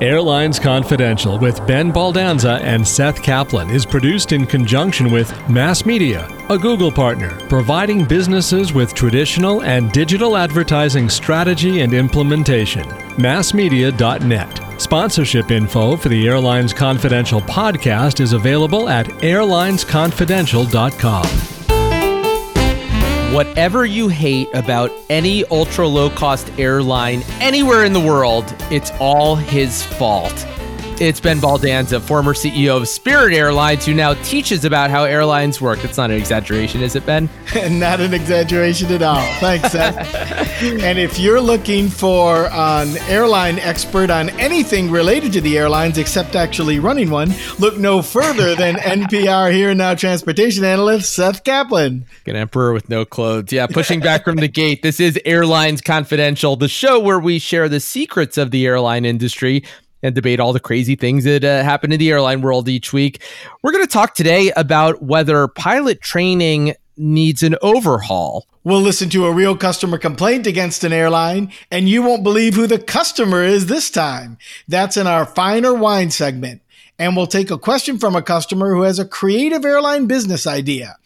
Airlines Confidential with Ben Baldanza and Seth Kaplan is produced in conjunction with Mass Media, a Google partner, providing businesses with traditional and digital advertising strategy and implementation. Massmedia.net. Sponsorship info for the Airlines Confidential podcast is available at airlinesconfidential.com. Whatever you hate about any ultra low cost airline anywhere in the world, it's all his fault. It's Ben Baldanza, former CEO of Spirit Airlines, who now teaches about how airlines work. It's not an exaggeration, is it, Ben? not an exaggeration at all. Thanks, Seth. and if you're looking for an airline expert on anything related to the airlines except actually running one, look no further than NPR Here and Now transportation analyst Seth Kaplan. An emperor with no clothes. Yeah, pushing back from the gate. This is Airlines Confidential, the show where we share the secrets of the airline industry and debate all the crazy things that uh, happen in the airline world each week. We're going to talk today about whether pilot training needs an overhaul. We'll listen to a real customer complaint against an airline, and you won't believe who the customer is this time. That's in our Fine or Whine segment. And we'll take a question from a customer who has a creative airline business idea.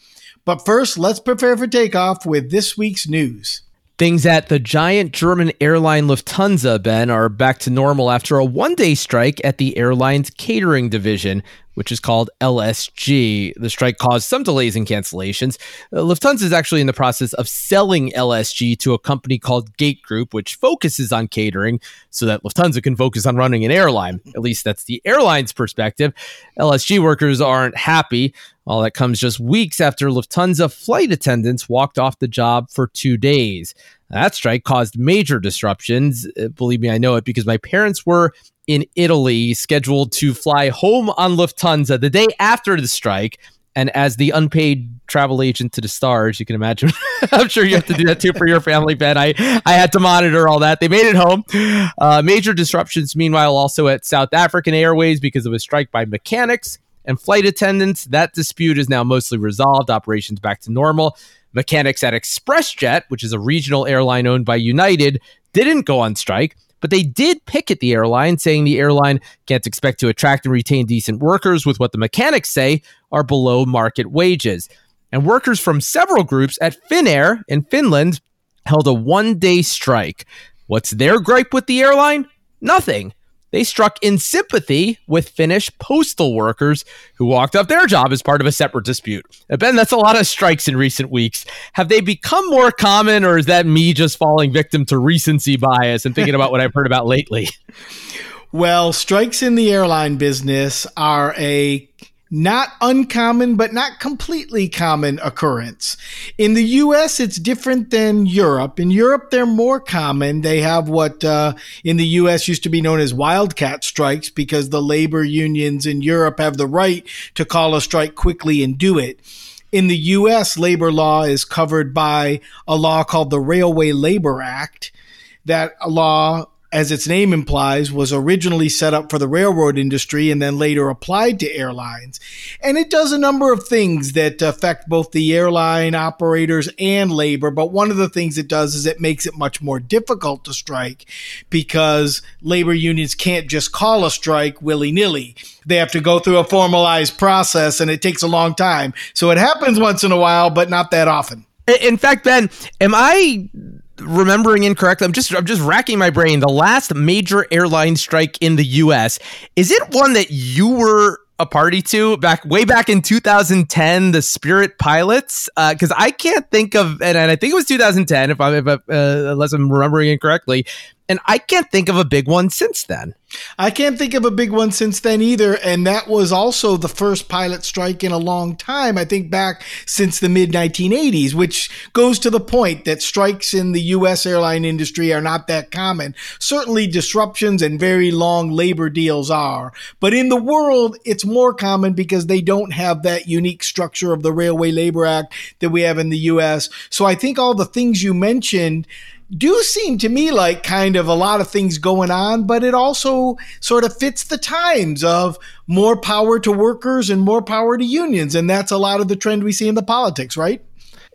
But first, let's prepare for takeoff with this week's news. Things at the giant German airline Lufthansa, Ben, are back to normal after a one day strike at the airline's catering division which is called LSG. The strike caused some delays and cancellations. Uh, Lufthansa is actually in the process of selling LSG to a company called Gate Group, which focuses on catering so that Lufthansa can focus on running an airline. At least that's the airline's perspective. LSG workers aren't happy. All that comes just weeks after Lufthansa flight attendants walked off the job for two days. That strike caused major disruptions. Uh, believe me, I know it because my parents were in Italy, scheduled to fly home on Lufthansa the day after the strike. And as the unpaid travel agent to the stars, you can imagine. I'm sure you have to do that too for your family, Ben. I, I had to monitor all that. They made it home. Uh, major disruptions, meanwhile, also at South African Airways because of a strike by mechanics and flight attendants. That dispute is now mostly resolved. Operations back to normal. Mechanics at ExpressJet, which is a regional airline owned by United, didn't go on strike but they did picket the airline, saying the airline can't expect to attract and retain decent workers with what the mechanics say are below market wages. And workers from several groups at Finnair in Finland held a one day strike. What's their gripe with the airline? Nothing they struck in sympathy with Finnish postal workers who walked up their job as part of a separate dispute. Now, ben, that's a lot of strikes in recent weeks. Have they become more common, or is that me just falling victim to recency bias and thinking about what I've heard about lately? Well, strikes in the airline business are a not uncommon, but not completely common occurrence. In the US, it's different than Europe. In Europe, they're more common. They have what uh, in the US used to be known as wildcat strikes because the labor unions in Europe have the right to call a strike quickly and do it. In the US, labor law is covered by a law called the Railway Labor Act. That law as its name implies, was originally set up for the railroad industry and then later applied to airlines. And it does a number of things that affect both the airline operators and labor. But one of the things it does is it makes it much more difficult to strike because labor unions can't just call a strike willy nilly. They have to go through a formalized process and it takes a long time. So it happens once in a while, but not that often. In fact, Ben, am I remembering incorrectly, I'm just I'm just racking my brain. The last major airline strike in the U.S. is it one that you were a party to back way back in 2010 the spirit pilots Uh, because uh, i can't think of and, and, i think it was 2010 if i'm if, uh, unless i'm remembering incorrectly and I can't think of a big one since then. I can't think of a big one since then either. And that was also the first pilot strike in a long time, I think back since the mid 1980s, which goes to the point that strikes in the U.S. airline industry are not that common. Certainly disruptions and very long labor deals are. But in the world, it's more common because they don't have that unique structure of the Railway Labor Act that we have in the U.S. So I think all the things you mentioned do seem to me like kind of a lot of things going on, but it also sort of fits the times of more power to workers and more power to unions. And that's a lot of the trend we see in the politics, right?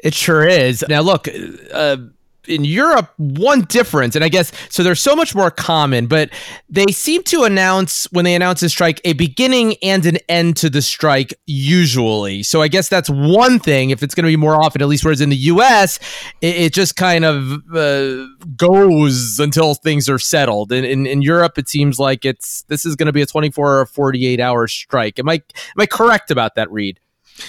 It sure is. Now, look, uh, in Europe, one difference, and I guess so they're so much more common, but they seem to announce when they announce a strike a beginning and an end to the strike usually. So I guess that's one thing. If it's going to be more often, at least whereas in the U.S., it, it just kind of uh, goes until things are settled. In, in, in Europe, it seems like it's this is going to be a 24 or 48 hour strike. Am I am I correct about that, Reed?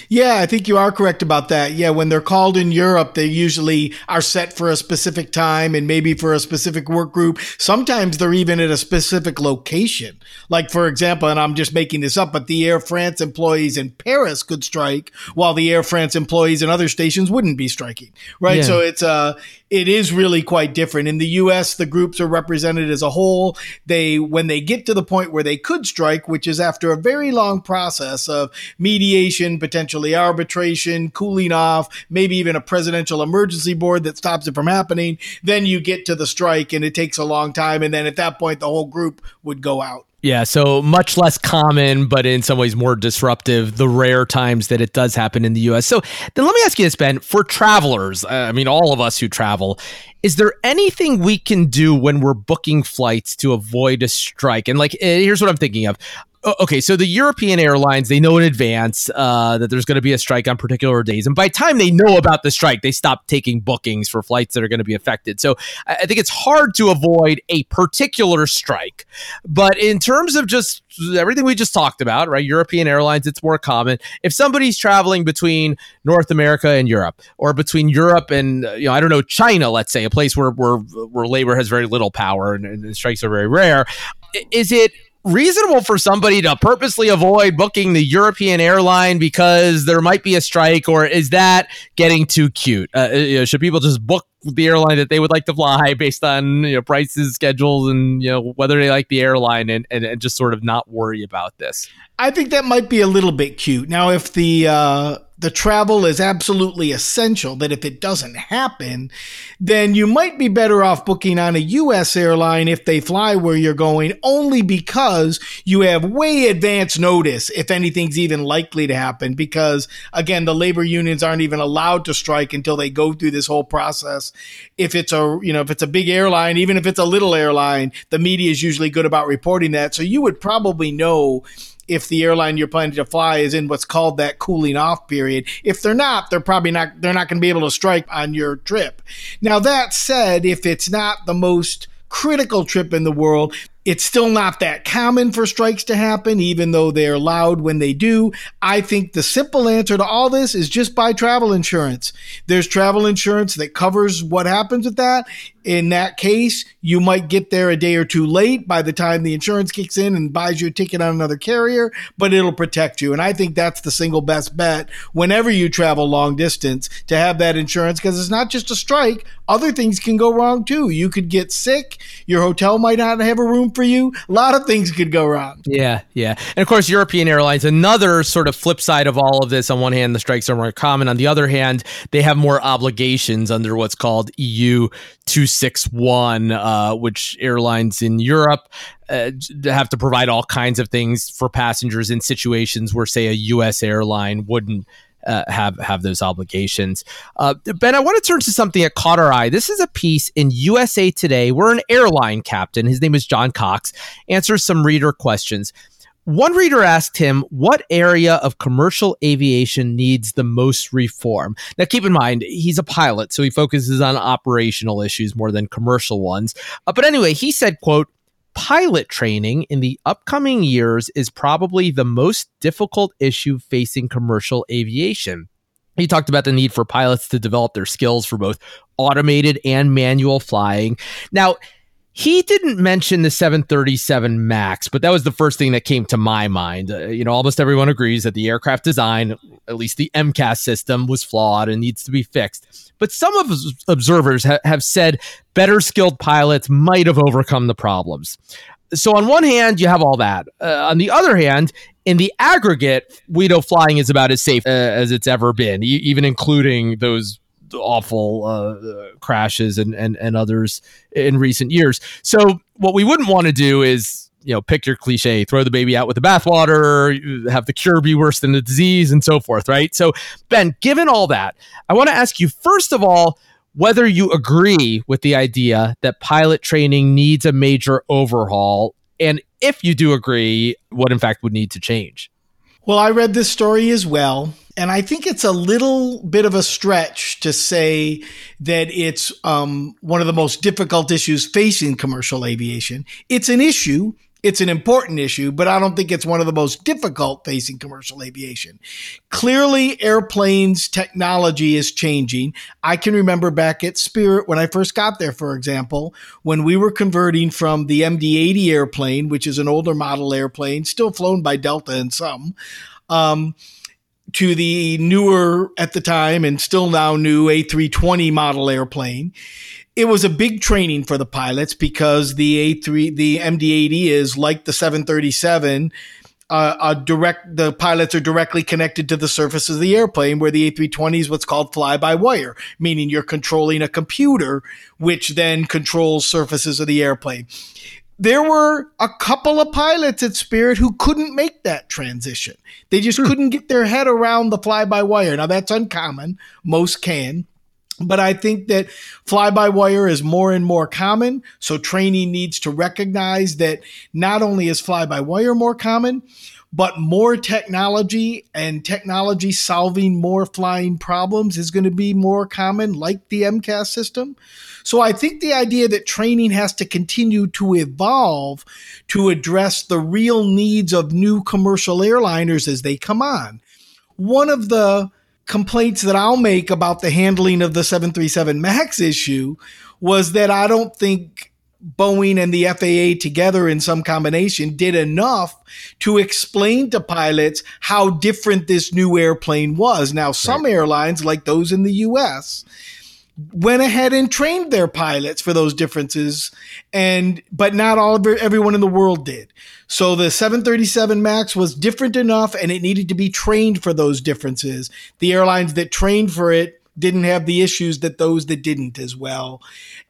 Yeah, I think you are correct about that. Yeah, when they're called in Europe, they usually are set for a specific time and maybe for a specific work group. Sometimes they're even at a specific location. Like, for example, and I'm just making this up, but the Air France employees in Paris could strike while the Air France employees in other stations wouldn't be striking. Right. Yeah. So it's, uh, it is really quite different. In the US, the groups are represented as a whole. They, when they get to the point where they could strike, which is after a very long process of mediation, potentially arbitration, cooling off, maybe even a presidential emergency board that stops it from happening, then you get to the strike and it takes a long time. And then at that point, the whole group would go out. Yeah, so much less common, but in some ways more disruptive, the rare times that it does happen in the US. So then let me ask you this, Ben. For travelers, uh, I mean, all of us who travel, is there anything we can do when we're booking flights to avoid a strike? And like, eh, here's what I'm thinking of okay, so the European airlines they know in advance uh, that there's going to be a strike on particular days, and by the time they know about the strike, they stop taking bookings for flights that are going to be affected. So I think it's hard to avoid a particular strike, but in terms of just everything we just talked about, right? European airlines, it's more common. If somebody's traveling between North America and Europe, or between Europe and you know I don't know China, let's say a place where where, where labor has very little power and, and strikes are very rare, is it reasonable for somebody to purposely avoid booking the European airline because there might be a strike, or is that getting too cute? Uh, uh, you know, should people just book the airline that they would like to fly based on you know prices, schedules, and you know whether they like the airline, and, and, and just sort of not worry about this? I think that might be a little bit cute. Now, if the uh, the travel is absolutely essential, that if it doesn't happen, then you might be better off booking on a U.S. airline if they fly where you're going, only because you have way advance notice if anything's even likely to happen. Because again, the labor unions aren't even allowed to strike until they go through this whole process. If it's a, you know, if it's a big airline, even if it's a little airline, the media is usually good about reporting that. So you would probably know if the airline you're planning to fly is in what's called that cooling off period. If they're not, they're probably not they're not going to be able to strike on your trip. Now that said, if it's not the most critical trip in the world, it's still not that common for strikes to happen, even though they're loud when they do. I think the simple answer to all this is just buy travel insurance. There's travel insurance that covers what happens with that. In that case, you might get there a day or two late by the time the insurance kicks in and buys you a ticket on another carrier, but it'll protect you. And I think that's the single best bet whenever you travel long distance to have that insurance because it's not just a strike. Other things can go wrong too. You could get sick. Your hotel might not have a room for you. A lot of things could go wrong. Yeah, yeah. And of course, European airlines, another sort of flip side of all of this. On one hand, the strikes are more common. On the other hand, they have more obligations under what's called EU 261, uh, which airlines in Europe uh, have to provide all kinds of things for passengers in situations where, say, a U.S. airline wouldn't. Uh, have have those obligations. Uh, ben, I want to turn to something that caught our eye. This is a piece in USA Today where an airline captain, his name is John Cox, answers some reader questions. One reader asked him what area of commercial aviation needs the most reform. Now, keep in mind, he's a pilot, so he focuses on operational issues more than commercial ones. Uh, but anyway, he said, quote, pilot training in the upcoming years is probably the most difficult issue facing commercial aviation. He talked about the need for pilots to develop their skills for both automated and manual flying. Now, he didn't mention the 737 MAX, but that was the first thing that came to my mind. Uh, you know, almost everyone agrees that the aircraft design, at least the MCAS system, was flawed and needs to be fixed. But some of observers ha- have said better skilled pilots might have overcome the problems. So, on one hand, you have all that. Uh, on the other hand, in the aggregate, know flying is about as safe uh, as it's ever been, e- even including those awful uh, crashes and, and and others in recent years. So what we wouldn't want to do is you know pick your cliche, throw the baby out with the bathwater, have the cure be worse than the disease, and so forth. Right. So Ben, given all that, I want to ask you first of all. whether you agree with the idea that pilot training needs a major overhaul, and if you do agree, what in fact would need to change. Well, I read this story as well. And I think it's a little bit of a stretch to say that it's um, one of the most difficult issues facing commercial aviation. It's an issue it's an important issue, but I don't think it's one of the most difficult facing commercial aviation. Clearly, airplanes technology is changing. I can remember back at Spirit when I first got there, for example, when we were converting from the MD 80 airplane, which is an older model airplane, still flown by Delta and some. Um, to the newer at the time and still now new A320 model airplane it was a big training for the pilots because the A3, the MD-80 is like the 737. Uh, a direct, the pilots are directly connected to the surface of the airplane, where the A320 is what's called fly-by-wire, meaning you're controlling a computer, which then controls surfaces of the airplane. There were a couple of pilots at Spirit who couldn't make that transition. They just hmm. couldn't get their head around the fly-by-wire. Now that's uncommon; most can. But I think that fly by wire is more and more common. So training needs to recognize that not only is fly by wire more common, but more technology and technology solving more flying problems is going to be more common, like the MCAS system. So I think the idea that training has to continue to evolve to address the real needs of new commercial airliners as they come on. One of the complaints that I'll make about the handling of the 737 MAX issue was that I don't think Boeing and the FAA together in some combination did enough to explain to pilots how different this new airplane was. Now, some right. airlines, like those in the US, went ahead and trained their pilots for those differences and but not all of everyone in the world did. So the 737 max was different enough and it needed to be trained for those differences. The airlines that trained for it didn't have the issues that those that didn't as well.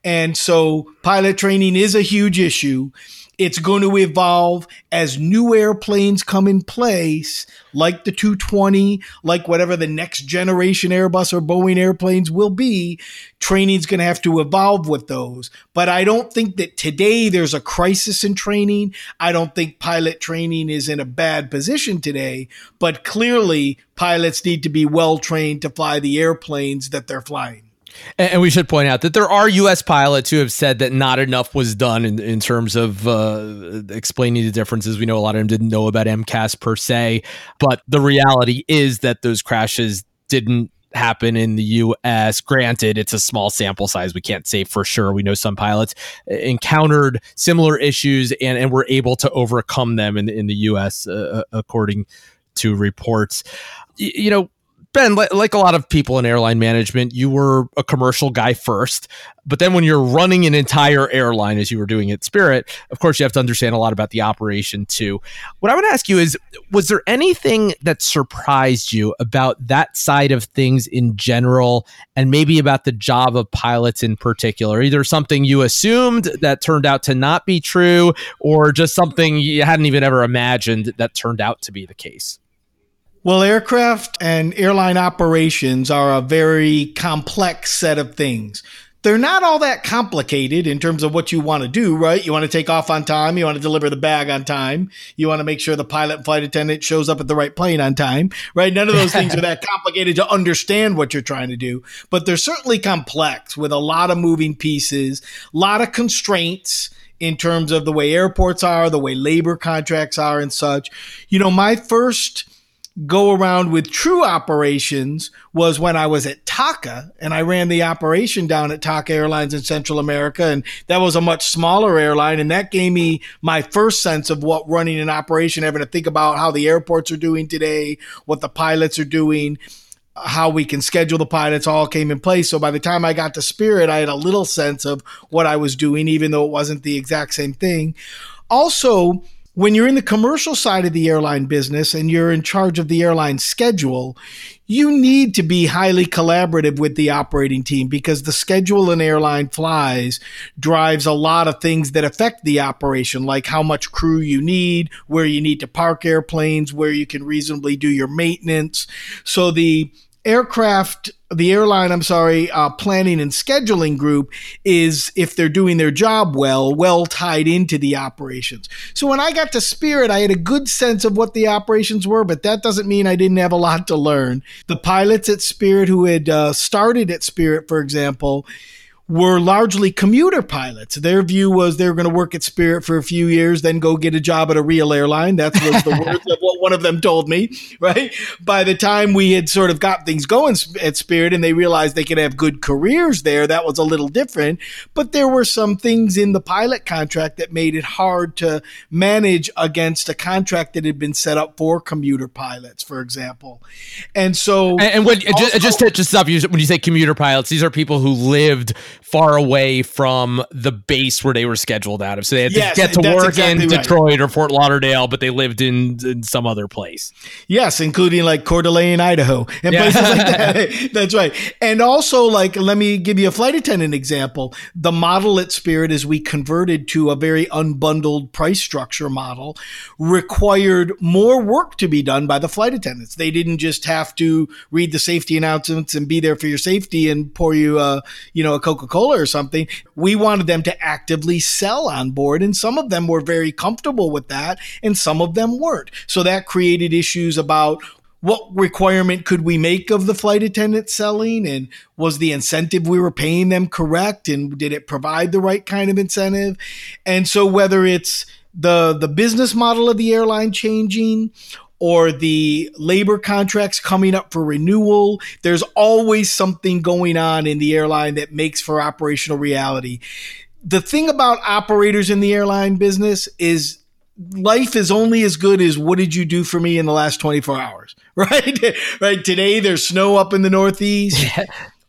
And so pilot training is a huge issue it's going to evolve as new airplanes come in place, like the 220, like whatever the next generation Airbus or Boeing airplanes will be. Training's going to have to evolve with those. But I don't think that today there's a crisis in training. I don't think pilot training is in a bad position today, but clearly pilots need to be well trained to fly the airplanes that they're flying. And, we should point out that there are U.S. pilots who have said that not enough was done in, in terms of uh, explaining the differences. We know a lot of them didn't know about MCAS per se, but the reality is that those crashes didn't happen in the US. Granted, it's a small sample size. We can't say for sure. We know some pilots encountered similar issues and, and were able to overcome them in, in the US, uh, uh, according to reports. you know, Ben, like a lot of people in airline management, you were a commercial guy first. But then when you're running an entire airline, as you were doing at Spirit, of course, you have to understand a lot about the operation too. What I to ask you is Was there anything that surprised you about that side of things in general, and maybe about the job of pilots in particular? Either something you assumed that turned out to not be true, or just something you hadn't even ever imagined that turned out to be the case? Well, aircraft and airline operations are a very complex set of things. They're not all that complicated in terms of what you want to do, right? You want to take off on time. You want to deliver the bag on time. You want to make sure the pilot and flight attendant shows up at the right plane on time, right? None of those things are that complicated to understand what you're trying to do, but they're certainly complex with a lot of moving pieces, a lot of constraints in terms of the way airports are, the way labor contracts are and such. You know, my first go around with true operations was when I was at TACA and I ran the operation down at TACA Airlines in Central America. And that was a much smaller airline. And that gave me my first sense of what running an operation, having to think about how the airports are doing today, what the pilots are doing. How we can schedule the pilots all came in place. So by the time I got to Spirit, I had a little sense of what I was doing, even though it wasn't the exact same thing. Also, when you're in the commercial side of the airline business and you're in charge of the airline schedule, you need to be highly collaborative with the operating team because the schedule an airline flies drives a lot of things that affect the operation, like how much crew you need, where you need to park airplanes, where you can reasonably do your maintenance. So the aircraft the airline i'm sorry uh, planning and scheduling group is if they're doing their job well well tied into the operations. So when i got to spirit i had a good sense of what the operations were but that doesn't mean i didn't have a lot to learn. The pilots at spirit who had uh, started at spirit for example were largely commuter pilots. Their view was they were going to work at Spirit for a few years, then go get a job at a real airline. That was the words of what one of them told me, right? By the time we had sort of got things going at Spirit and they realized they could have good careers there, that was a little different. But there were some things in the pilot contract that made it hard to manage against a contract that had been set up for commuter pilots, for example. And so, and, and when, also, just, just to stop you, when you say commuter pilots, these are people who lived far away from the base where they were scheduled out of. So they had yes, to get to work exactly in Detroit or Fort Lauderdale, but they lived in, in, some other place. Yes, including like Coeur d'Alene, Idaho, and yeah. places like that. That's right. And also, like, let me give you a flight attendant example. The model at Spirit, as we converted to a very unbundled price structure model, required more work to be done by the flight attendants. They didn't just have to read the safety announcements and be there for your safety and pour you, a, you know, a Coca Cola or something. We wanted them to actively sell on board, and some of them were very comfortable with that, and some of them weren't. So that created issues about what requirement could we make of the flight attendant selling and was the incentive we were paying them correct and did it provide the right kind of incentive and so whether it's the the business model of the airline changing or the labor contracts coming up for renewal. There's always something going on in the airline that makes for operational reality. The thing about operators in the airline business is life is only as good as what did you do for me in the last 24 hours, right? right. Today there's snow up in the Northeast.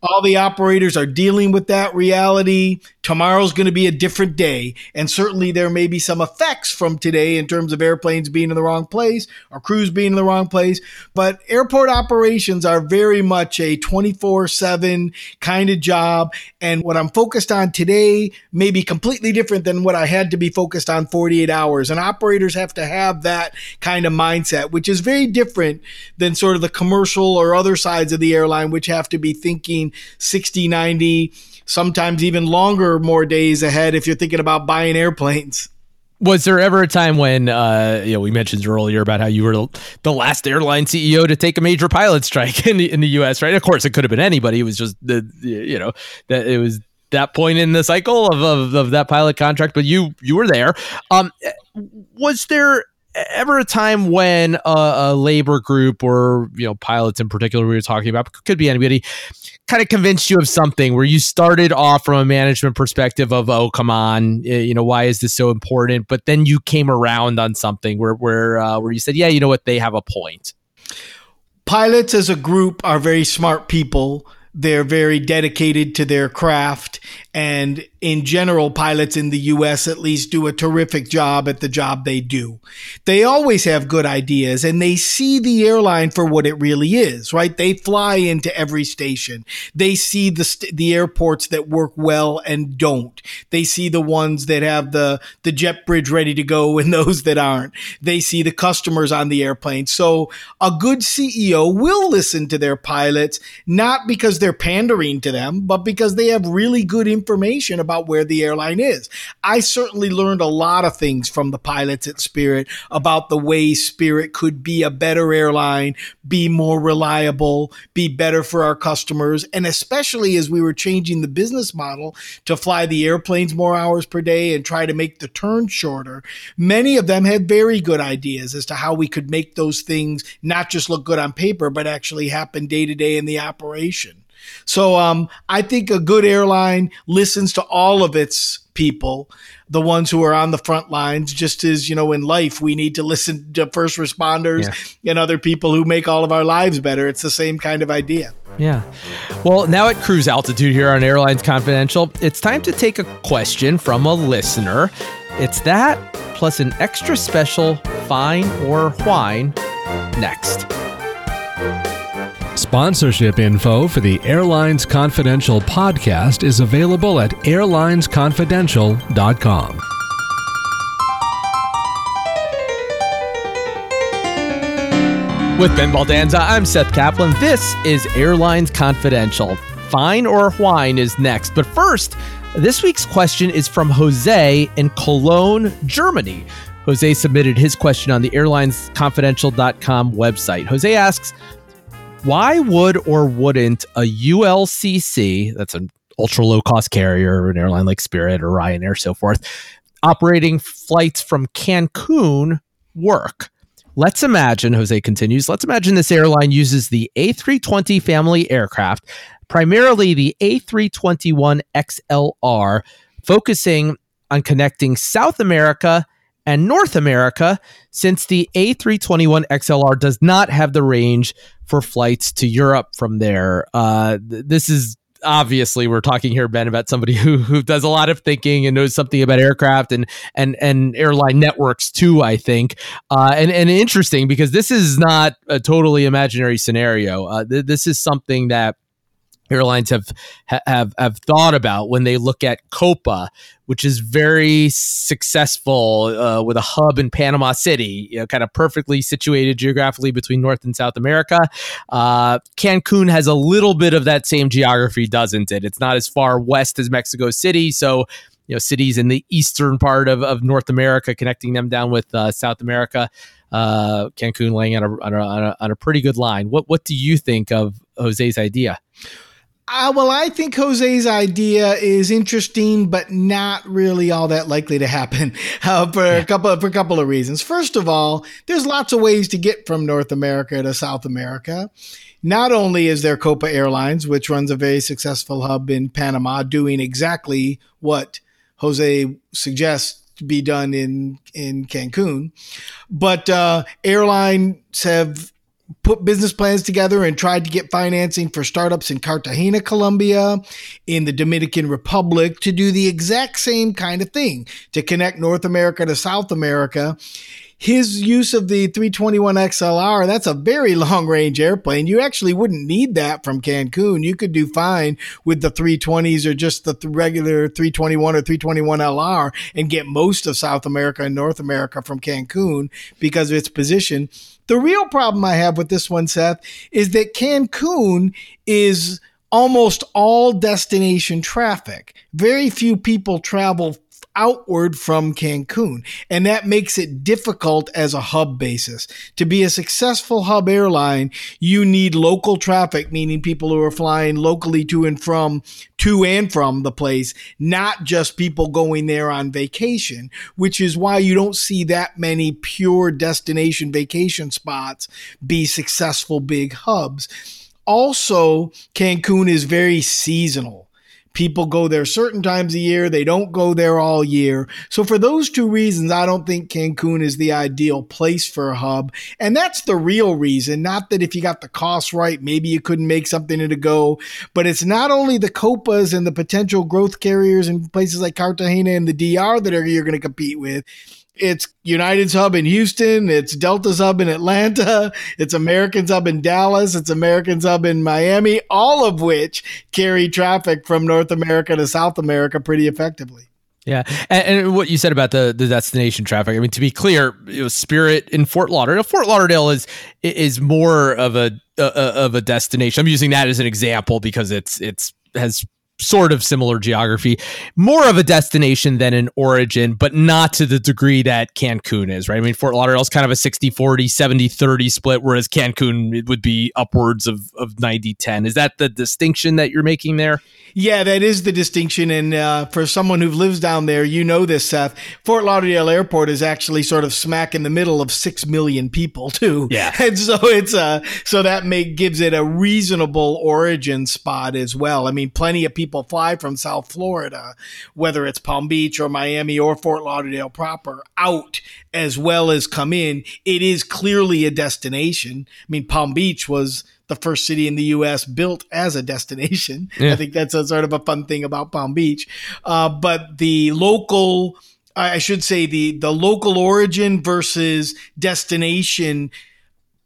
All the operators are dealing with that reality. Tomorrow's going to be a different day. And certainly there may be some effects from today in terms of airplanes being in the wrong place or crews being in the wrong place. But airport operations are very much a 24 7 kind of job. And what I'm focused on today may be completely different than what I had to be focused on 48 hours. And operators have to have that kind of mindset, which is very different than sort of the commercial or other sides of the airline, which have to be thinking 60, 90, sometimes even longer, more days ahead if you're thinking about buying airplanes. Was there ever a time when, uh, you know, we mentioned earlier about how you were the last airline CEO to take a major pilot strike in the, in the U.S., right? Of course, it could have been anybody. It was just the, you know, that it was that point in the cycle of, of, of that pilot contract, but you you were there. Um, was there ever a time when a, a, labor group or you know pilots in particular we were talking about could be anybody kind of convinced you of something where you started off from a management perspective of oh come on you know why is this so important? But then you came around on something where where uh, where you said yeah you know what? They have a point. Pilots as a group are very smart people they're very dedicated to their craft and in general, pilots in the US at least do a terrific job at the job they do. They always have good ideas and they see the airline for what it really is, right? They fly into every station. They see the, st- the airports that work well and don't. They see the ones that have the, the jet bridge ready to go and those that aren't. They see the customers on the airplane. So a good CEO will listen to their pilots, not because they're pandering to them, but because they have really good information about where the airline is. I certainly learned a lot of things from the pilots at Spirit about the way Spirit could be a better airline, be more reliable, be better for our customers, and especially as we were changing the business model to fly the airplanes more hours per day and try to make the turn shorter. Many of them had very good ideas as to how we could make those things not just look good on paper, but actually happen day to day in the operation. So um, I think a good airline listens to all of its people, the ones who are on the front lines, just as, you know, in life, we need to listen to first responders yeah. and other people who make all of our lives better. It's the same kind of idea. Yeah. Well, now at cruise altitude here on Airlines Confidential, it's time to take a question from a listener. It's that plus an extra special fine or whine next. Sponsorship info for the Airlines Confidential podcast is available at airlinesconfidential.com. With Ben Baldanza, I'm Seth Kaplan. This is Airlines Confidential. Fine or Whine is next. But first, this week's question is from Jose in Cologne, Germany. Jose submitted his question on the airlinesconfidential.com website. Jose asks, why would or wouldn't a ULCC, that's an ultra low cost carrier, an airline like Spirit or Ryanair, so forth, operating flights from Cancun work? Let's imagine, Jose continues, let's imagine this airline uses the A320 family aircraft, primarily the A321 XLR, focusing on connecting South America and North America, since the A321 XLR does not have the range for flights to Europe from there. Uh, th- this is obviously we're talking here ben about somebody who, who does a lot of thinking and knows something about aircraft and and and airline networks too i think uh, and and interesting because this is not a totally imaginary scenario uh, th- this is something that airlines have have have thought about when they look at Copa, which is very successful uh, with a hub in Panama City, you know, kind of perfectly situated geographically between North and South America. Uh, Cancun has a little bit of that same geography, doesn't it? It's not as far west as Mexico City, so you know cities in the eastern part of, of North America, connecting them down with uh, South America. Uh, Cancun laying on a, on a on a pretty good line. What what do you think of Jose's idea? Uh, well, I think Jose's idea is interesting, but not really all that likely to happen uh, for yeah. a couple of, for a couple of reasons. First of all, there's lots of ways to get from North America to South America. Not only is there Copa Airlines, which runs a very successful hub in Panama, doing exactly what Jose suggests to be done in in Cancun, but uh, airlines have put business plans together and tried to get financing for startups in Cartagena, Colombia, in the Dominican Republic to do the exact same kind of thing to connect North America to South America. His use of the 321 XLR, that's a very long range airplane. You actually wouldn't need that from Cancun. You could do fine with the 320s or just the regular 321 or 321 LR and get most of South America and North America from Cancun because of its position the real problem I have with this one, Seth, is that Cancun is almost all destination traffic. Very few people travel outward from Cancun. And that makes it difficult as a hub basis. To be a successful hub airline, you need local traffic, meaning people who are flying locally to and from, to and from the place, not just people going there on vacation, which is why you don't see that many pure destination vacation spots be successful big hubs. Also, Cancun is very seasonal. People go there certain times a year. They don't go there all year. So for those two reasons, I don't think Cancun is the ideal place for a hub. And that's the real reason. Not that if you got the cost right, maybe you couldn't make something to go, but it's not only the Copas and the potential growth carriers in places like Cartagena and the DR that are, you're going to compete with it's United's hub in Houston, it's Delta's hub in Atlanta, it's American's hub in Dallas, it's American's hub in Miami, all of which carry traffic from North America to South America pretty effectively. Yeah, and, and, what you said about the the destination traffic. I mean, to be clear, it was Spirit in Fort Lauderdale. Fort Lauderdale is is more of a uh, of a destination. I'm using that as an example because it's it's has sort of similar geography, more of a destination than an origin, but not to the degree that Cancun is, right? I mean, Fort Lauderdale is kind of a 60 40, 70 30 split, whereas Cancun it would be upwards of, of 90 10. Is that the distinction that you're making there? Yeah, that is the distinction. And uh, for someone who lives down there, you know this, Seth. Fort Lauderdale Airport is actually sort of smack in the middle of 6 million people, too. Yeah. And so it's uh, so that make, gives it a reasonable origin spot as well. I mean, plenty of people people fly from South Florida, whether it's Palm Beach or Miami or Fort Lauderdale proper, out as well as come in. It is clearly a destination. I mean, Palm Beach was the first city in the U.S. built as a destination. Yeah. I think that's a sort of a fun thing about Palm Beach. Uh, but the local, I should say the the local origin versus destination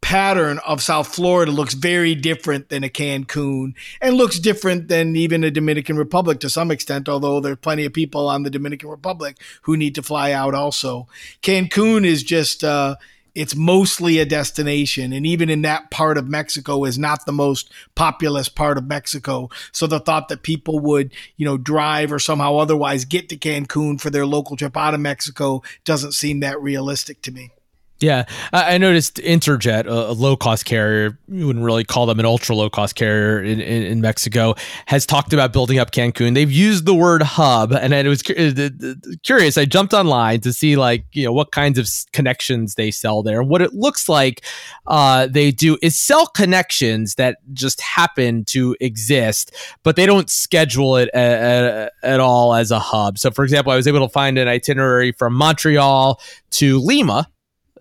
pattern of South Florida looks very different than a Cancun and looks different than even a Dominican Republic to some extent, although there's plenty of people on the Dominican Republic who need to fly out also. Cancun is just, uh, it's mostly a destination. And even in that part of Mexico is not the most populous part of Mexico. So the thought that people would, you know, drive or somehow otherwise get to Cancun for their local trip out of Mexico doesn't seem that realistic to me. Yeah, I noticed Interjet, a low cost carrier, you wouldn't really call them an ultra low cost carrier in, in, in, Mexico, has talked about building up Cancun. They've used the word hub, and it was uh, curious. I jumped online to see like you know what kinds of connections they sell there. What it looks like uh, they do is sell connections that just happen to exist, but they don't schedule it at, all as a hub. So, for example, I was able to find an itinerary from Montreal to Lima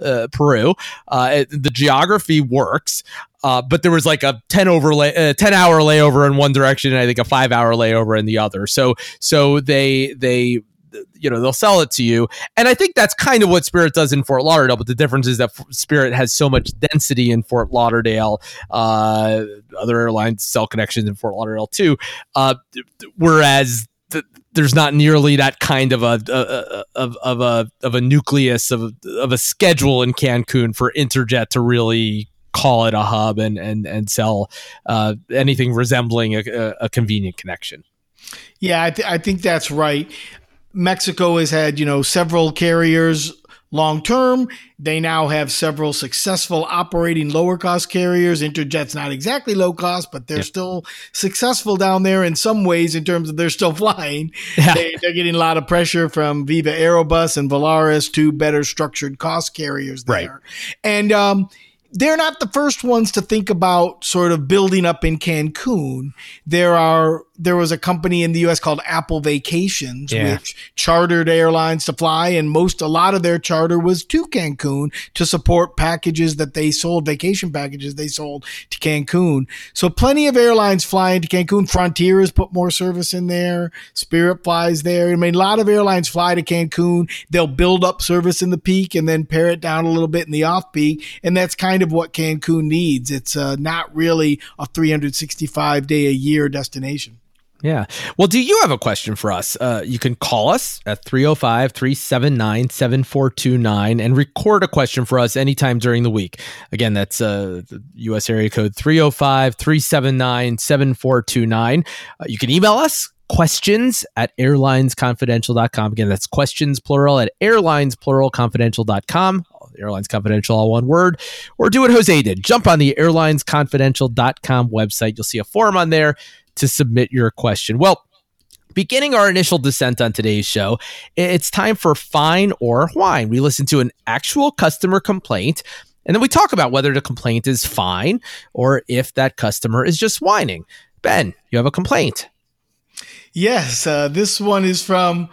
uh, Peru. Uh, the geography works. Uh, but there was like a 10 overlay, uh, 10 hour layover in one direction and I think a five hour layover in the other. So, so they, they, you know, they'll sell it to you. And I think that's kind of what Spirit does in Fort Lauderdale. But the difference is that Spirit has so much density in Fort Lauderdale. Uh, other airlines sell connections in Fort Lauderdale too. Uh, whereas there's not nearly that kind of a, a, of, of a of a nucleus of of a schedule in Cancun for Interjet to really call it a hub and and and sell uh, anything resembling a, a, convenient connection. Yeah, I, th- I think that's right. Mexico has had you know several carriers long term. They now have several successful operating lower cost carriers. Interjet's not exactly low cost, but they're yeah. still successful down there in some ways in terms of they're still flying. Yeah. They, are getting a lot of pressure from Viva Aerobus and Volaris, two better structured cost carriers there. Right. And, um, they're not the first ones to think about sort of building up in Cancun. There are there was a company in the US called Apple Vacations, yeah. which chartered airlines to fly, and most, a lot of their charter was to Cancun to support packages that they sold, vacation packages they sold to Cancun. So plenty of airlines flying to Cancun. Frontier has put more service in there. Spirit flies there. I mean, a lot of airlines fly to Cancun. They'll build up service in the peak and then pare it down a little bit in the off peak. And that's kind of what Cancun needs. It's uh, not really a 365 day a year destination. Yeah. Well, do you have a question for us? Uh, you can call us at 305 379 7429 and record a question for us anytime during the week. Again, that's uh, U.S. area code 305 379 7429. Uh, you can email us questions at airlinesconfidential.com. Again, that's questions plural at airlinespluralconfidential.com. Airlines Confidential, all one word, or do what Jose did. Jump on the airlinesconfidential.com website. You'll see a form on there to submit your question. Well, beginning our initial descent on today's show, it's time for Fine or Whine. We listen to an actual customer complaint. And then we talk about whether the complaint is fine or if that customer is just whining. Ben, you have a complaint. Yes, uh, this one is from,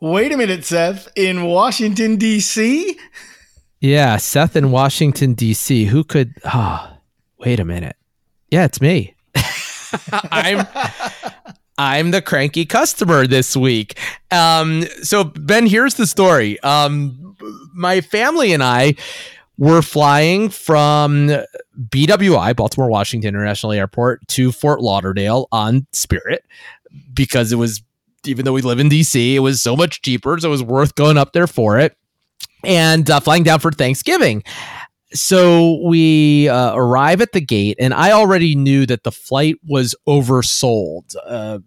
wait a minute, Seth, in Washington, D.C. Yeah, Seth in Washington, D.C. Who could, ah, oh, wait a minute. Yeah, it's me. I'm I'm the cranky customer this week. Um, so Ben, here's the story. Um, my family and I were flying from BWI, Baltimore Washington International Airport, to Fort Lauderdale on Spirit because it was even though we live in DC, it was so much cheaper, so it was worth going up there for it. And uh, flying down for Thanksgiving so we uh, arrive at the gate, and I already knew that the flight was oversold, uh,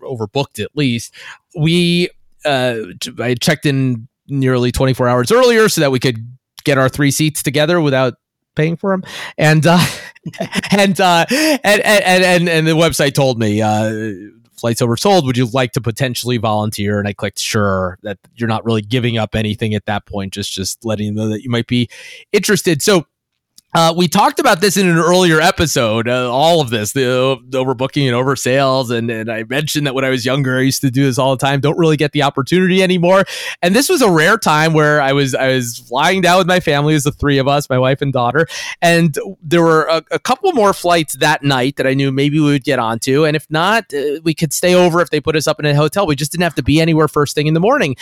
overbooked at least. We uh, I checked in nearly 24 hours earlier so that we could get our three seats together without paying for them and uh, and, uh, and, and and and the website told me uh, flights oversold. Would you like to potentially volunteer? And I clicked sure. That you're not really giving up anything at that point, just just letting them know that you might be interested. So uh, we talked about this in an earlier episode, uh, all of this, the, overbooking and oversales. And, and I mentioned that when I was younger, I used to do this all the time. Don't really get the opportunity anymore. And this was a rare time where I was, I was flying down with my family as the three of us, my wife and daughter. And there were a, a couple more flights that night that I knew maybe we would get onto. And if not, uh, we could stay over if they put us up in a hotel. We just didn't have to be anywhere first thing in the morning.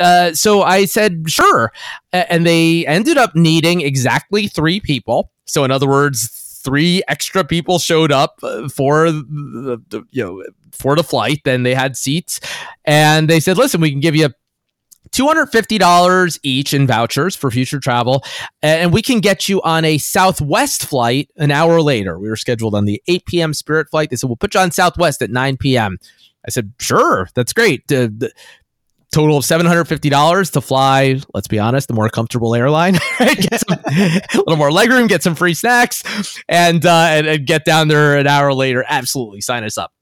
Uh, so I said, sure. And they ended up needing exactly three people. So, in other words, three extra people showed up uh, for the, the, you know for the flight then they had seats and they said listen we can give you $250 each in vouchers for future travel. And we can get you on a Southwest flight an hour later. We were scheduled on the 8 p.m. Spirit flight. They said, we'll put you on Southwest at 9 p.m. I said, sure, that's great. Uh, total of $750 to fly, let's be honest, the more comfortable airline, get some, a little more legroom, get some free snacks, and, uh, and, and get down there an hour later. Absolutely, sign us up.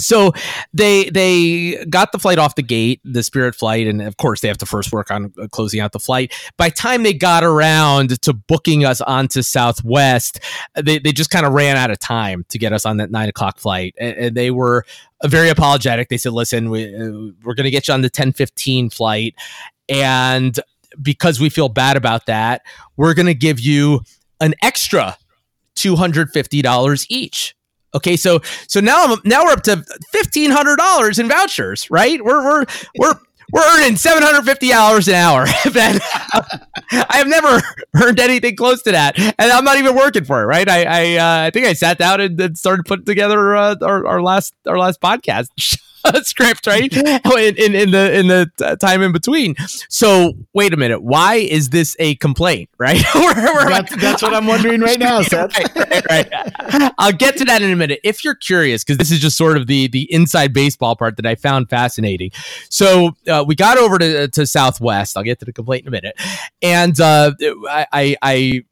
So they they got the flight off the gate, the Spirit flight, and of course they have to first work on uh, closing out the flight. By time they got around to booking us onto Southwest, they, they just kind of ran out of time to get us on that nine o'clock flight, and, and they were very apologetic. They said, "Listen, we uh, we're going to get you on the ten fifteen flight, and because we feel bad about that, we're going to give you an extra two hundred fifty dollars each." Okay, so so now I'm now we're up to fifteen hundred dollars in vouchers, right? We're we're we're we're earning seven hundred fifty dollars an hour. I have never earned anything close to that, and I'm not even working for it. Right? I I, uh, I think I sat down and, and started putting together uh, our, our last our last podcast. script, right? in, in, in, the in the time in between. So wait a minute, why is this a complaint? Right? we're, we're, that's, that's, what I'm wondering right now, Seth. right, right, right. I'll get to that in a minute. If you're curious, because this is just sort of the the inside baseball part that I found fascinating. So uh, we got over to to Southwest. I'll get to the complaint in a minute, and uh, I, I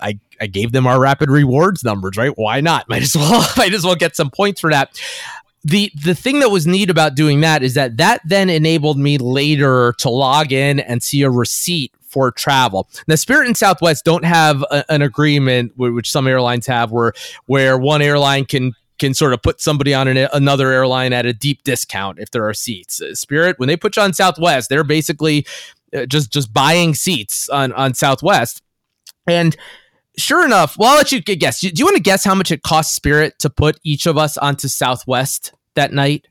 I I gave them our rapid rewards numbers, right? Why not? Might as well might as well get some points for that the the thing that was neat about doing that is that that then enabled me later to log in and see a receipt for travel. Now, Spirit and Southwest don't have a, an agreement, which some airlines have, where where one airline can can sort of put somebody on an, another airline at a deep discount if there are seats. Uh, Spirit, when they put you on Southwest, they're basically uh, just just buying seats on on Southwest, and sure enough, well, I'll let you guess. Do you want to guess how much it cost Spirit to put each of us onto Southwest that night?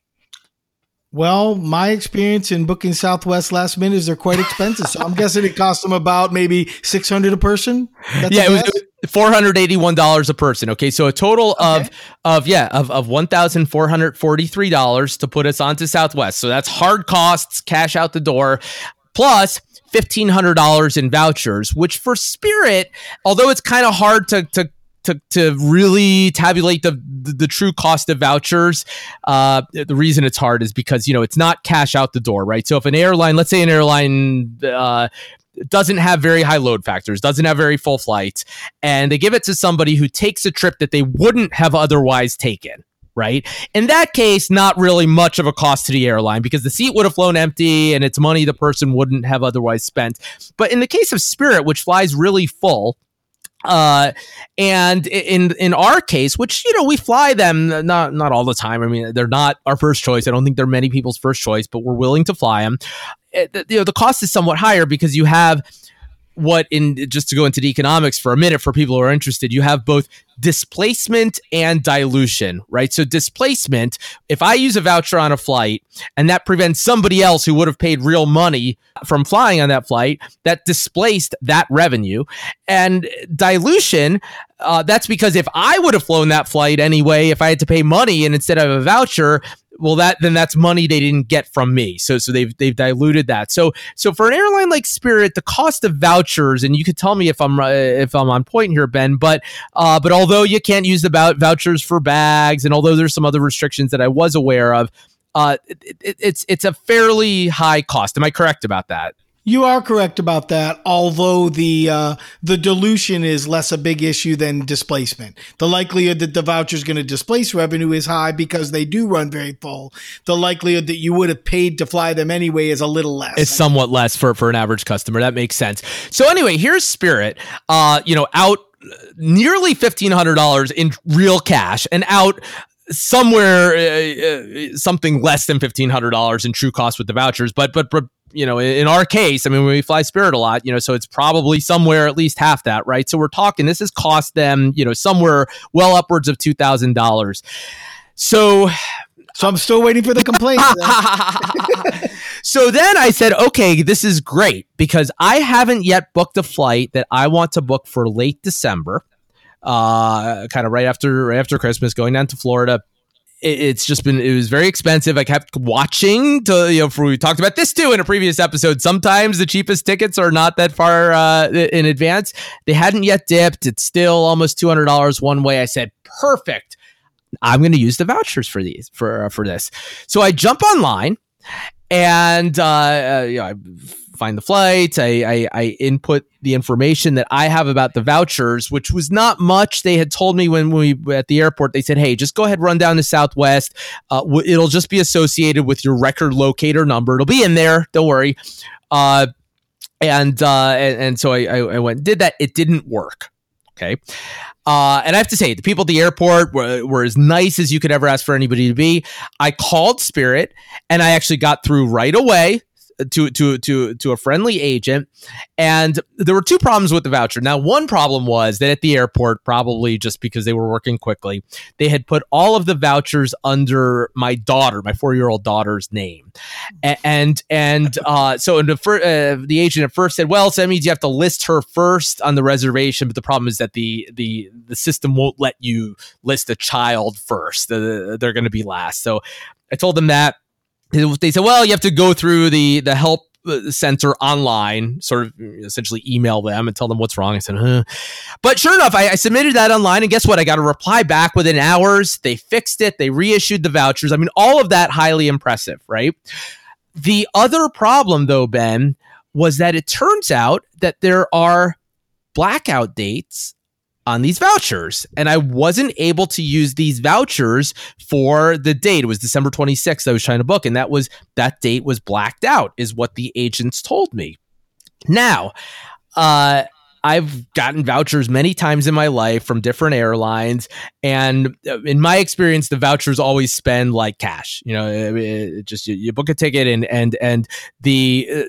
Well, my experience in booking Southwest last minute is they're quite expensive. so I'm guessing it cost them about maybe 600 a person. That's yeah, it was, four hundred eighty one dollars a person. Okay, so a total okay. of of yeah of of one thousand four hundred forty three dollars to put us onto Southwest. So that's hard costs, cash out the door, plus $1,500 in vouchers, which for Spirit, although it's kind of hard to, to to, to really tabulate the, the, the true cost of vouchers. Uh, the reason it's hard is because you know it's not cash out the door, right? So if an airline, let's say an airline. Uh, doesn't have very high load factors, doesn't have very full flights, and they give it to somebody who takes a trip that they wouldn't have otherwise taken, right? In that case, not really much of a cost to the airline because the seat would have flown empty and it's money the person wouldn't have otherwise spent. But in the case of Spirit, which flies really full, uh and in in our case which you know we fly them not not all the time i mean they're not our first choice i don't think they're many people's first choice but we're willing to fly them it, you know the cost is somewhat higher because you have what in just to go into the economics for a minute for people who are interested you have both displacement and dilution right? So displacement if i use a voucher on a flight and that prevents somebody else who would have paid real money from flying on that flight that displaced that revenue. And dilution uh, that's because if i would have flown that flight anyway if i had to pay money and instead of a voucher well that then that's money they didn't get from me. So so they've they've diluted that. So so for an airline like spirit the cost of vouchers and you could tell me if i'm uh, if i'm on point here ben but uh but although you can't use the vouchers for bags and although there's some other restrictions that i was aware of uh it, it, it's it's a fairly high cost. Am i correct about that you are correct about that, although the uh, the dilution is less a big issue than displacement. The likelihood that the voucher is going to displace revenue is high because they do run very full. The likelihood that you would have paid to fly them anyway is a little less. It's somewhat less for, for an average customer. That makes sense. So anyway, here's Spirit. Uh, you know, out nearly fifteen hundred dollars in real cash and out somewhere uh, uh, something less than fifteen hundred dollars in true cost with the vouchers. But but but you know, in our case, I mean, we fly Spirit a lot, you know, so it's probably somewhere at least half that, right? So we're talking, this has cost them, you know, somewhere well upwards of $2,000. So, so I'm still waiting for the complaint. so then I said, okay, this is great because I haven't yet booked a flight that I want to book for late December, uh, kind of right after right after Christmas, going down to Florida it's just been it was very expensive. I kept watching to you know for we talked about this too in a previous episode. Sometimes the cheapest tickets are not that far uh, in advance. They hadn't yet dipped. It's still almost two hundred dollars one way. I said perfect. I'm going to use the vouchers for these for uh, for this. So I jump online and uh, uh, you know, I find the flight. I, I, I input the information that I have about the vouchers, which was not much. They had told me when we were at the airport. They said, "Hey, just go ahead, run down to Southwest. Uh, w- it'll just be associated with your record locator number. It'll be in there. Don't worry." Uh, and, uh, and and so I, I went did that. It didn't work. Okay. Uh, and I have to say, the people at the airport were, were as nice as you could ever ask for anybody to be. I called Spirit and I actually got through right away to to to to a friendly agent. And there were two problems with the voucher. Now one problem was that at the airport probably just because they were working quickly they had put all of the vouchers under my daughter my 4-year-old daughter's name. And and uh, so the, uh, the agent at first said well so that means you have to list her first on the reservation but the problem is that the the the system won't let you list a child first. They're going to be last. So I told them that they said, well, you have to go through the the help uh, center online, sort of essentially email them and tell them what's wrong. I said, huh. but sure enough, I, I, submitted that online, and guess what? I got a reply back within hours. They fixed it. They reissued the vouchers. I mean, all of that highly impressive, right? The other problem, though, Ben, was that it turns out that there are blackout dates on these vouchers and I wasn't able to use these vouchers for the date. It was December 26th I was trying to book and that was that date was blacked out is what the agents told me. Now, uh I've gotten vouchers many times in my life from different airlines, and uh, in my experience, the vouchers always spend like cash. You know, it, it just you, you, book a ticket, and and and the uh,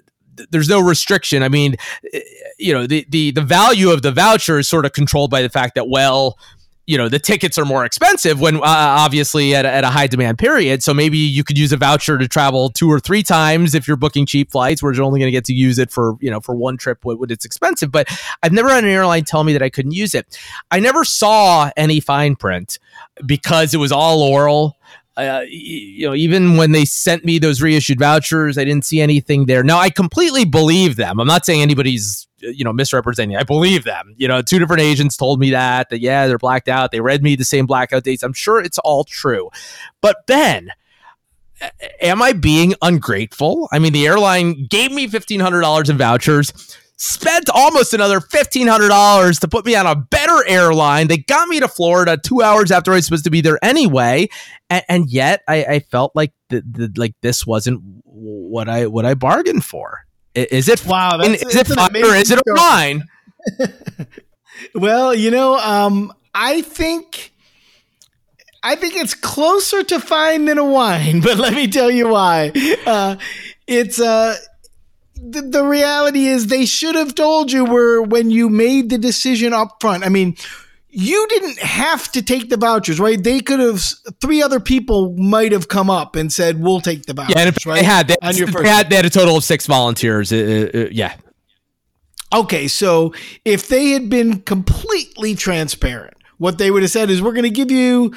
there's no restriction. I mean, eh, you know, the the the value of the voucher is sort of controlled by the fact that well, you know, the tickets are more expensive when uh, obviously at a, at a high demand period. So maybe you could use a voucher to travel two or three times if you're booking cheap flights, where you're only going to get to use it for you know for one trip when it's expensive. But I've never had an airline tell me that I couldn't use it. I never saw any fine print because it was all oral uh, you know, even when they sent me those reissued vouchers, I didn't see anything there. Now, I completely believe them. I'm not saying anybody's, you know, misrepresenting. I believe them. You know, two different agents told me that, that, yeah, they're blacked out. They read me the same blackout dates. I'm sure it's all true. But Ben, am I being ungrateful? I mean, the airline gave me $1,500 in vouchers spent almost another $1,500 to put me on a better airline. They got me to Florida two hours after I was supposed to be there anyway. And, and yet I, I, felt like the, the, like this wasn't what I, what I bargained for. Is it wow? That's, is it fine or is it a whine? well, you know, um, I think I think it's closer to fine than a whine, but let me tell you why. Uh, it's uh the, the reality is they should have told you were when you made the decision up front. I mean, you didn't have to take the vouchers, right? They could have three other people might have come up and said, "We'll take the vouchers." Yeah, and right? they had they, on your first they had, they had a total of six volunteers. Uh, uh, uh, yeah. Okay, so if they had been completely transparent, what they would have said is, "We're going to give you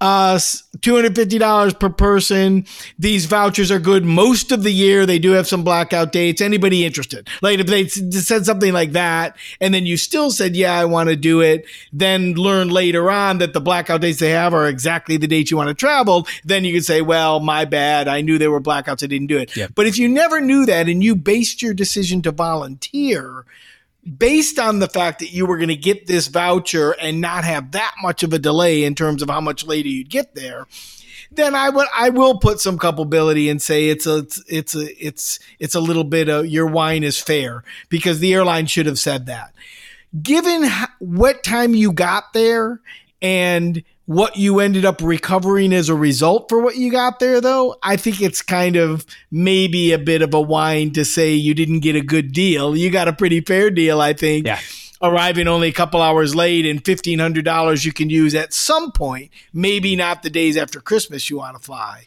uh, $250 per person. These vouchers are good most of the year. They do have some blackout dates. Anybody interested? Like if they said something like that, and then you still said, yeah, I want to do it, then learn later on that the blackout dates they have are exactly the dates you want to travel, then you could say, well, my bad. I knew there were blackouts. I didn't do it. Yep. But if you never knew that and you based your decision to volunteer based on the fact that you were going to get this voucher and not have that much of a delay in terms of how much later you'd get there, then I would I will put some culpability and say it's a it's a it's it's a little bit of your whine is fair because the airline should have said that. Given what time you got there and what you ended up recovering as a result for what you got there, though, I think it's kind of maybe a bit of a whine to say you didn't get a good deal. You got a pretty fair deal, I think. Yeah. Arriving only a couple hours late and $1,500 you can use at some point, maybe mm-hmm. not the days after Christmas you want to fly.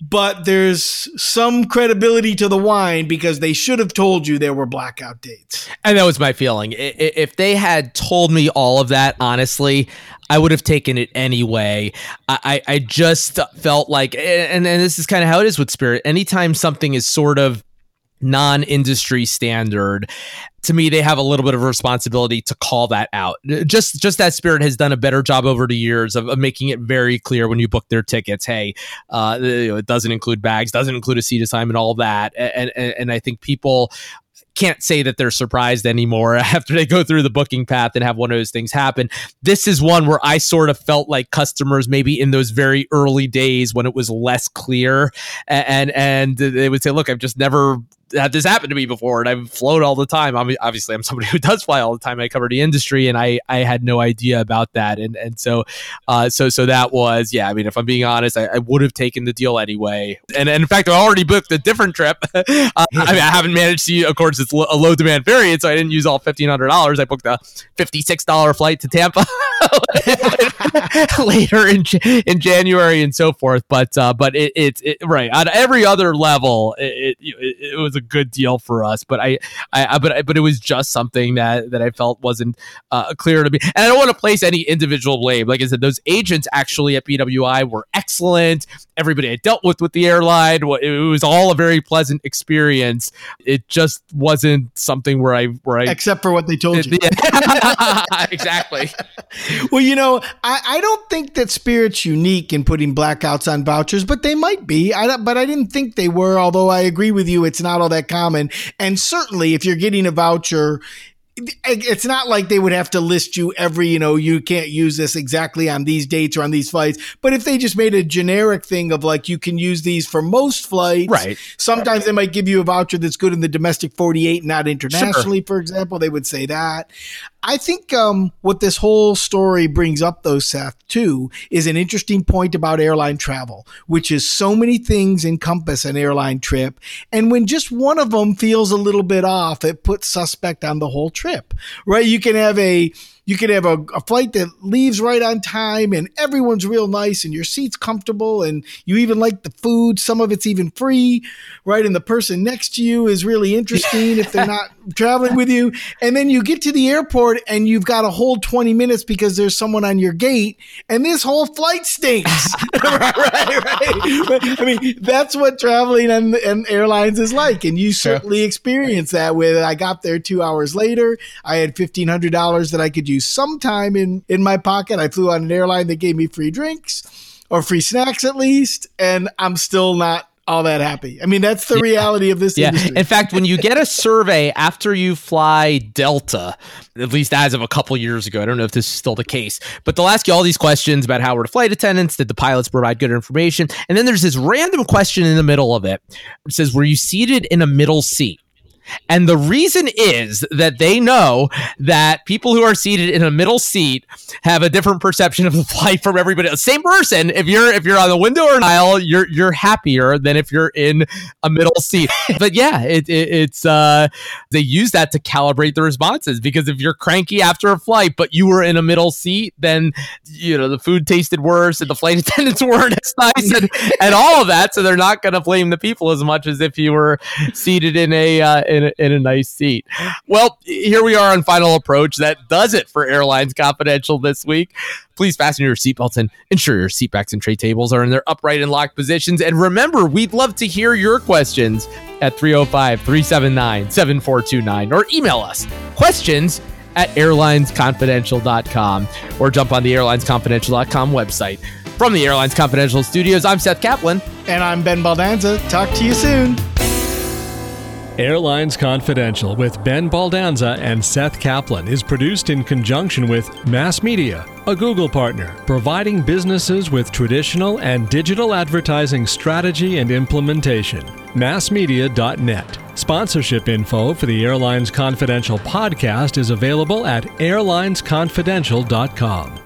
But there's some credibility to the whine because they should have told you there were blackout dates. And that was my feeling. If they had told me all of that, honestly, I would have taken it anyway. I, I just felt like, and, and this is kind of how it is with Spirit. Anytime something is sort of non-industry standard to me they have a little bit of responsibility to call that out just just that spirit has done a better job over the years of, of making it very clear when you book their tickets hey uh, it doesn't include bags doesn't include a seat assignment all that and, and and i think people can't say that they're surprised anymore after they go through the booking path and have one of those things happen. This is one where I sort of felt like customers maybe in those very early days when it was less clear and and they would say, "Look, I've just never had this happen to me before and I've flown all the time. I'm obviously I'm somebody who does fly all the time. I cover the industry and I I had no idea about that. And and so uh so so that was yeah, I mean if I'm being honest, I, I would have taken the deal anyway. And, and in fact I already booked a different trip. uh, I mean I haven't managed to of course it's a low demand variant, so I didn't use all fifteen hundred dollars. I booked a fifty six dollar flight to Tampa later in in January and so forth. But uh but it, it, it right on every other level it, it, it was a good deal for us. But I, I, but but it was just something that that I felt wasn't uh, clear to me. And I don't want to place any individual blame. Like I said, those agents actually at BWI were excellent. Everybody I dealt with with the airline, it was all a very pleasant experience. It just wasn't something where I where I except for what they told you. exactly. well, you know, I, I don't think that Spirit's unique in putting blackouts on vouchers, but they might be. I, but I didn't think they were. Although I agree with you, it's not all that common. And certainly, if you're getting a voucher, it's not like they would have to list you every, you know, you can't use this exactly on these dates or on these flights. But if they just made a generic thing of like, you can use these for most flights, right? Sometimes they might give you a voucher that's good in the domestic 48, not internationally, sure. for example. They would say that. I think um, what this whole story brings up, though, Seth, too, is an interesting point about airline travel, which is so many things encompass an airline trip. And when just one of them feels a little bit off, it puts suspect on the whole trip, right? You can have a you could have a, a flight that leaves right on time and everyone's real nice and your seat's comfortable and you even like the food. Some of it's even free, right? And the person next to you is really interesting if they're not traveling with you. And then you get to the airport and you've got to hold 20 minutes because there's someone on your gate and this whole flight stinks. right, right, right. I mean, that's what traveling and, on airlines is like. And you certainly experience that with I got there two hours later. I had $1,500 that I could use sometime in in my pocket. I flew on an airline that gave me free drinks or free snacks at least, and I'm still not all that happy. I mean, that's the reality of this yeah. industry. In fact, when you get a survey after you fly Delta, at least as of a couple years ago, I don't know if this is still the case, but they'll ask you all these questions about how were the flight attendants, did the pilots provide good information? And then there's this random question in the middle of it. It says, Were you seated in a middle seat? And the reason is that they know that people who are seated in a middle seat have a different perception of the flight from everybody. Same person. If you're if you're on the window or an aisle, you're you're happier than if you're in a middle seat. but yeah, it, it, it's uh, they use that to calibrate the responses because if you're cranky after a flight, but you were in a middle seat, then you know the food tasted worse and the flight attendants weren't as nice and, and all of that. So they're not going to blame the people as much as if you were seated in a uh, in a, in a nice seat. Well, here we are on Final Approach. That does it for Airlines Confidential this week. Please fasten your seatbelts and ensure your seatbacks and tray tables are in their upright and locked positions. And remember, we'd love to hear your questions at 305 379 7429 or email us questions at airlinesconfidential.com or jump on the airlinesconfidential.com website. From the Airlines Confidential studios, I'm Seth Kaplan. And I'm Ben Baldanza. Talk to you soon. Airlines Confidential with Ben Baldanza and Seth Kaplan is produced in conjunction with Mass Media, a Google partner, providing businesses with traditional and digital advertising strategy and implementation. Massmedia.net. Sponsorship info for the Airlines Confidential podcast is available at airlinesconfidential.com.